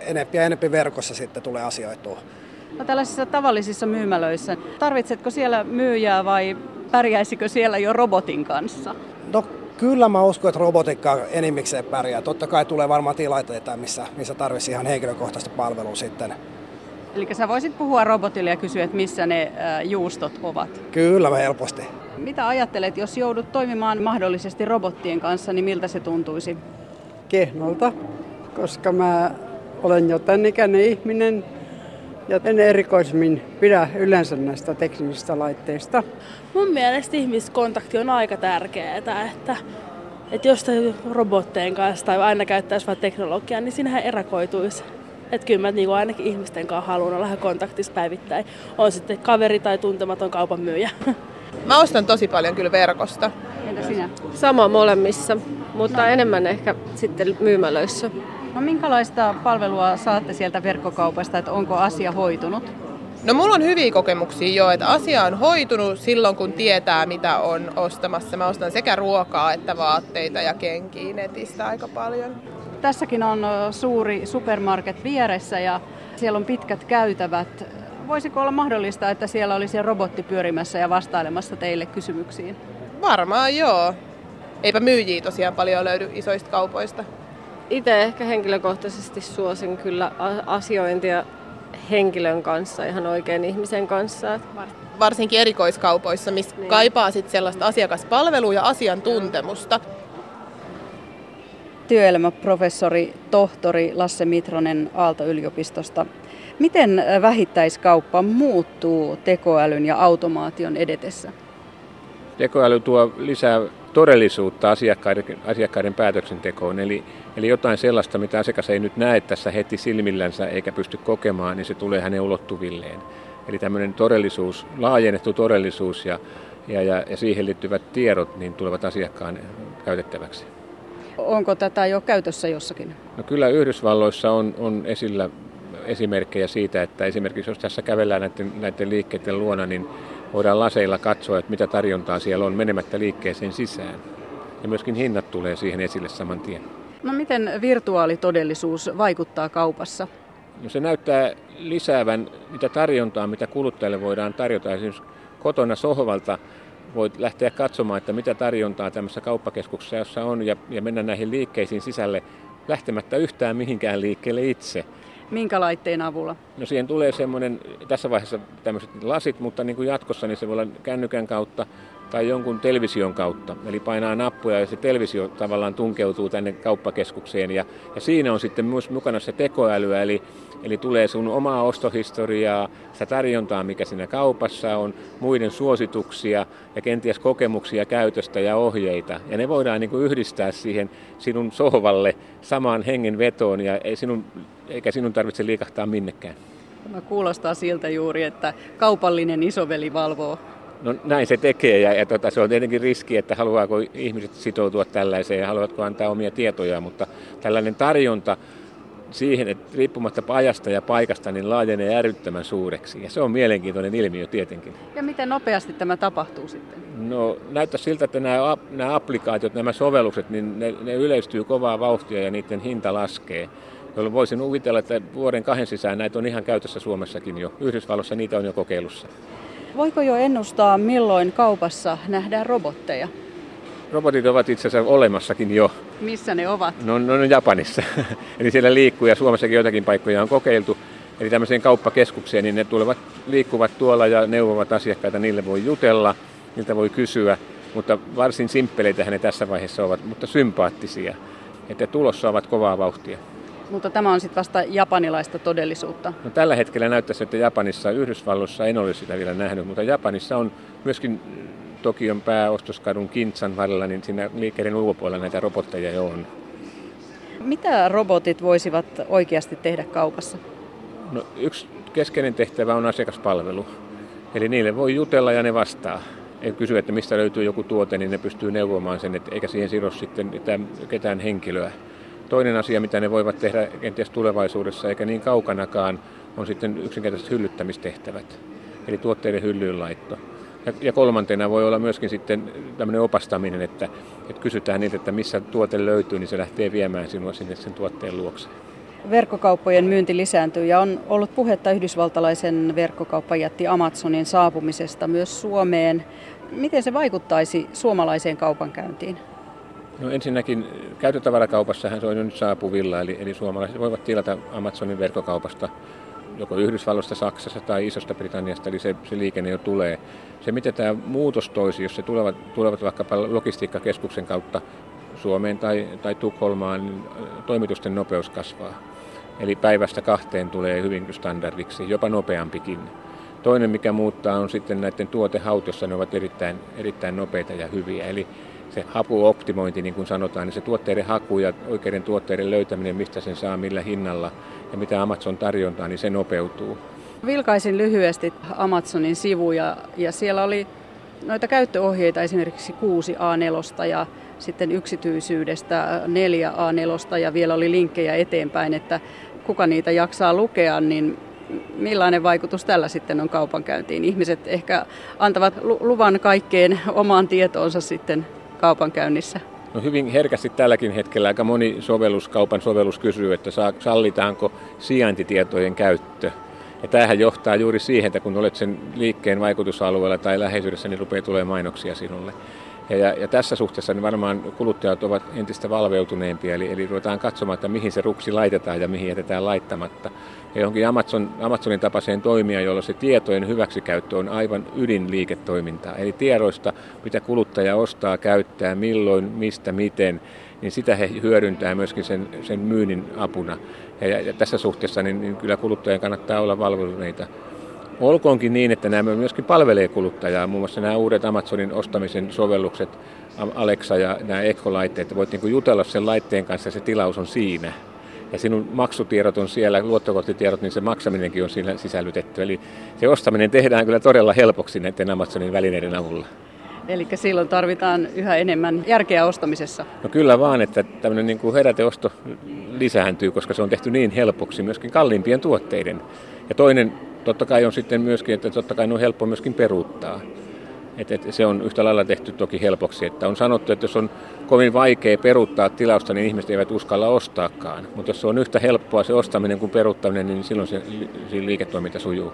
enempi ja enempi verkossa sitten tulee asioitua. No tällaisissa tavallisissa myymälöissä, tarvitsetko siellä myyjää vai pärjäisikö siellä jo robotin kanssa? No kyllä mä uskon, että robotiikka enimmikseen pärjää. Totta kai tulee varmaan tilanteita, missä, missä tarvitsisi ihan henkilökohtaista palvelua sitten. Eli sä voisit puhua robotille ja kysyä, että missä ne juustot ovat? Kyllä, helposti. Mitä ajattelet, jos joudut toimimaan mahdollisesti robottien kanssa, niin miltä se tuntuisi? Kehnolta, koska mä olen jo tämän ikäinen ihminen ja en erikoisemmin pidä yleensä näistä teknisistä laitteista. Mun mielestä ihmiskontakti on aika tärkeää, että, että jos robotteen kanssa tai aina käyttäisi vain teknologiaa, niin siinähän erakoituisi. Että kyllä mä niin ainakin ihmisten kanssa haluan olla kontaktissa päivittäin. On sitten kaveri tai tuntematon kaupan myyjä. Mä ostan tosi paljon kyllä verkosta. Entä sinä? Sama molemmissa, mutta no. enemmän ehkä sitten myymälöissä. No minkälaista palvelua saatte sieltä verkkokaupasta, että onko asia hoitunut? No mulla on hyviä kokemuksia jo, että asia on hoitunut silloin kun tietää mitä on ostamassa. Mä ostan sekä ruokaa että vaatteita ja kenkiä netistä aika paljon. Tässäkin on suuri supermarket vieressä ja siellä on pitkät käytävät. Voisiko olla mahdollista, että siellä olisi robotti pyörimässä ja vastailemassa teille kysymyksiin? Varmaan joo. Eipä myyjiä tosiaan paljon löydy isoista kaupoista. Itse ehkä henkilökohtaisesti suosin kyllä asiointia henkilön kanssa, ihan oikein ihmisen kanssa. Varsinkin erikoiskaupoissa, missä niin. kaipaa sit sellaista asiakaspalvelua ja asiantuntemusta. Työelämäprofessori, tohtori Lasse Mitronen Aalto-yliopistosta. Miten vähittäiskauppa muuttuu tekoälyn ja automaation edetessä? Tekoäly tuo lisää todellisuutta asiakkaiden, asiakkaiden päätöksentekoon. Eli, eli jotain sellaista, mitä asiakas ei nyt näe tässä heti silmillänsä eikä pysty kokemaan, niin se tulee hänen ulottuvilleen. Eli tämmöinen todellisuus, laajennettu todellisuus ja, ja, ja, ja siihen liittyvät tiedot niin tulevat asiakkaan käytettäväksi. Onko tätä jo käytössä jossakin? No kyllä Yhdysvalloissa on, on esillä esimerkkejä siitä, että esimerkiksi jos tässä kävellään näiden, näiden liikkeiden luona, niin voidaan laseilla katsoa, että mitä tarjontaa siellä on menemättä liikkeeseen sisään. Ja myöskin hinnat tulee siihen esille saman tien. No miten virtuaalitodellisuus vaikuttaa kaupassa? No se näyttää lisäävän mitä tarjontaa, mitä kuluttajille voidaan tarjota. Esimerkiksi kotona sohvalta voit lähteä katsomaan, että mitä tarjontaa tämmöisessä kauppakeskuksessa jossa on ja, ja mennä näihin liikkeisiin sisälle lähtemättä yhtään mihinkään liikkeelle itse. Minkä laitteen avulla? No siihen tulee semmoinen, tässä vaiheessa tämmöiset lasit, mutta niin kuin jatkossa niin se voi olla kännykän kautta tai jonkun television kautta. Eli painaa nappuja ja se televisio tavallaan tunkeutuu tänne kauppakeskukseen. Ja, ja siinä on sitten myös mukana se tekoälyä, eli, eli tulee sun omaa ostohistoriaa, sitä tarjontaa, mikä siinä kaupassa on, muiden suosituksia ja kenties kokemuksia käytöstä ja ohjeita. Ja ne voidaan niin kuin yhdistää siihen sinun sohvalle samaan hengen vetoon ja ei sinun, eikä sinun tarvitse liikahtaa minnekään. Tämä kuulostaa siltä juuri, että kaupallinen isoveli valvoo No näin se tekee ja, ja tota, se on tietenkin riski, että haluaako ihmiset sitoutua tällaiseen ja haluatko antaa omia tietoja, mutta tällainen tarjonta siihen, että riippumatta ajasta ja paikasta, niin laajenee ääryttömän suureksi. Ja se on mielenkiintoinen ilmiö tietenkin. Ja miten nopeasti tämä tapahtuu sitten? No näyttää siltä, että nämä, nämä applikaatiot, nämä sovellukset, niin ne, ne yleistyy kovaa vauhtia ja niiden hinta laskee. Jolloin voisin uvitella, että vuoden kahden sisään näitä on ihan käytössä Suomessakin jo. Yhdysvalloissa niitä on jo kokeilussa. Voiko jo ennustaa, milloin kaupassa nähdään robotteja? Robotit ovat itse asiassa olemassakin jo. Missä ne ovat? No, no, no Japanissa. Eli siellä liikkuu ja Suomessakin joitakin paikkoja on kokeiltu. Eli tämmöiseen kauppakeskukseen, niin ne tulevat, liikkuvat tuolla ja neuvovat asiakkaita, niille voi jutella, niiltä voi kysyä, mutta varsin simppeleitä ne tässä vaiheessa ovat, mutta sympaattisia. Että tulossa ovat kovaa vauhtia. Mutta tämä on sitten vasta japanilaista todellisuutta. No, tällä hetkellä näyttäisi, että Japanissa, Yhdysvalloissa en ole sitä vielä nähnyt, mutta Japanissa on myöskin Tokion pääostoskadun Kintsan varrella, niin siinä liikkeiden ulkopuolella näitä robotteja jo on. Mitä robotit voisivat oikeasti tehdä kaupassa? No, yksi keskeinen tehtävä on asiakaspalvelu. Eli niille voi jutella ja ne vastaa. Ei kysy, että mistä löytyy joku tuote, niin ne pystyy neuvomaan sen, eikä siihen sido sitten ketään henkilöä. Toinen asia, mitä ne voivat tehdä kenties tulevaisuudessa, eikä niin kaukanakaan, on sitten yksinkertaiset hyllyttämistehtävät, eli tuotteiden hyllyyn laitto. Ja, kolmantena voi olla myöskin sitten tämmöinen opastaminen, että, että kysytään niiltä, että missä tuote löytyy, niin se lähtee viemään sinua sinne sen tuotteen luokse. verkkokauppojen myynti lisääntyy ja on ollut puhetta yhdysvaltalaisen verkkokauppajätti Amazonin saapumisesta myös Suomeen. Miten se vaikuttaisi suomalaiseen kaupankäyntiin? No ensinnäkin käytötavarakaupassahan se on jo nyt saapuvilla, eli, eli suomalaiset voivat tilata Amazonin verkkokaupasta joko Yhdysvalloista, Saksasta tai Isosta Britanniasta, eli se, se liikenne jo tulee. Se, mitä tämä muutos toisi, jos se tulevat, tulevat vaikkapa logistiikkakeskuksen kautta Suomeen tai, tai Tukholmaan, niin toimitusten nopeus kasvaa. Eli päivästä kahteen tulee hyvin standardiksi, jopa nopeampikin. Toinen, mikä muuttaa, on sitten näiden tuotehaut, jossa ne ovat erittäin, erittäin nopeita ja hyviä. Eli se hapuoptimointi, niin kuin sanotaan, niin se tuotteiden haku ja oikeiden tuotteiden löytäminen, mistä sen saa, millä hinnalla ja mitä Amazon tarjontaa, niin se nopeutuu. Vilkaisin lyhyesti Amazonin sivuja ja siellä oli noita käyttöohjeita esimerkiksi 6 A4 ja sitten yksityisyydestä 4 A4 ja vielä oli linkkejä eteenpäin, että kuka niitä jaksaa lukea, niin millainen vaikutus tällä sitten on kaupankäyntiin? Ihmiset ehkä antavat luvan kaikkeen omaan tietoonsa sitten kaupankäynnissä? No hyvin herkästi tälläkin hetkellä aika moni sovellus, kaupan sovellus kysyy, että sallitaanko sijaintitietojen käyttö. Ja tämähän johtaa juuri siihen, että kun olet sen liikkeen vaikutusalueella tai läheisyydessä, niin rupeaa tulemaan mainoksia sinulle. Ja, ja, tässä suhteessa niin varmaan kuluttajat ovat entistä valveutuneempia, eli, eli ruvetaan katsomaan, että mihin se ruksi laitetaan ja mihin jätetään laittamatta. Ja johonkin Amazon, Amazonin tapaiseen toimia, jolla se tietojen hyväksikäyttö on aivan ydinliiketoimintaa. Eli tiedoista, mitä kuluttaja ostaa, käyttää, milloin, mistä, miten, niin sitä he hyödyntää myöskin sen, sen myynnin apuna. Ja, ja, ja tässä suhteessa niin, niin kyllä kuluttajien kannattaa olla valveutuneita. Olkoonkin niin, että nämä myöskin palvelee kuluttajaa, muun muassa nämä uudet Amazonin ostamisen sovellukset, Alexa ja nämä Echo-laitteet, voit niin jutella sen laitteen kanssa ja se tilaus on siinä. Ja sinun maksutiedot on siellä, luottokorttitiedot, niin se maksaminenkin on siinä sisällytetty. Eli se ostaminen tehdään kyllä todella helpoksi näiden Amazonin välineiden avulla. Eli silloin tarvitaan yhä enemmän järkeä ostamisessa. No kyllä vaan, että tämmöinen niin kuin heräteosto lisääntyy, koska se on tehty niin helpoksi myöskin kalliimpien tuotteiden. Ja toinen totta kai on sitten myöskin, että totta kai ne on helppo myöskin peruuttaa. Et, et se on yhtä lailla tehty toki helpoksi. Että on sanottu, että jos on kovin vaikea peruuttaa tilausta, niin ihmiset eivät uskalla ostaakaan. Mutta jos se on yhtä helppoa se ostaminen kuin peruuttaminen, niin silloin se, se liiketoiminta sujuu.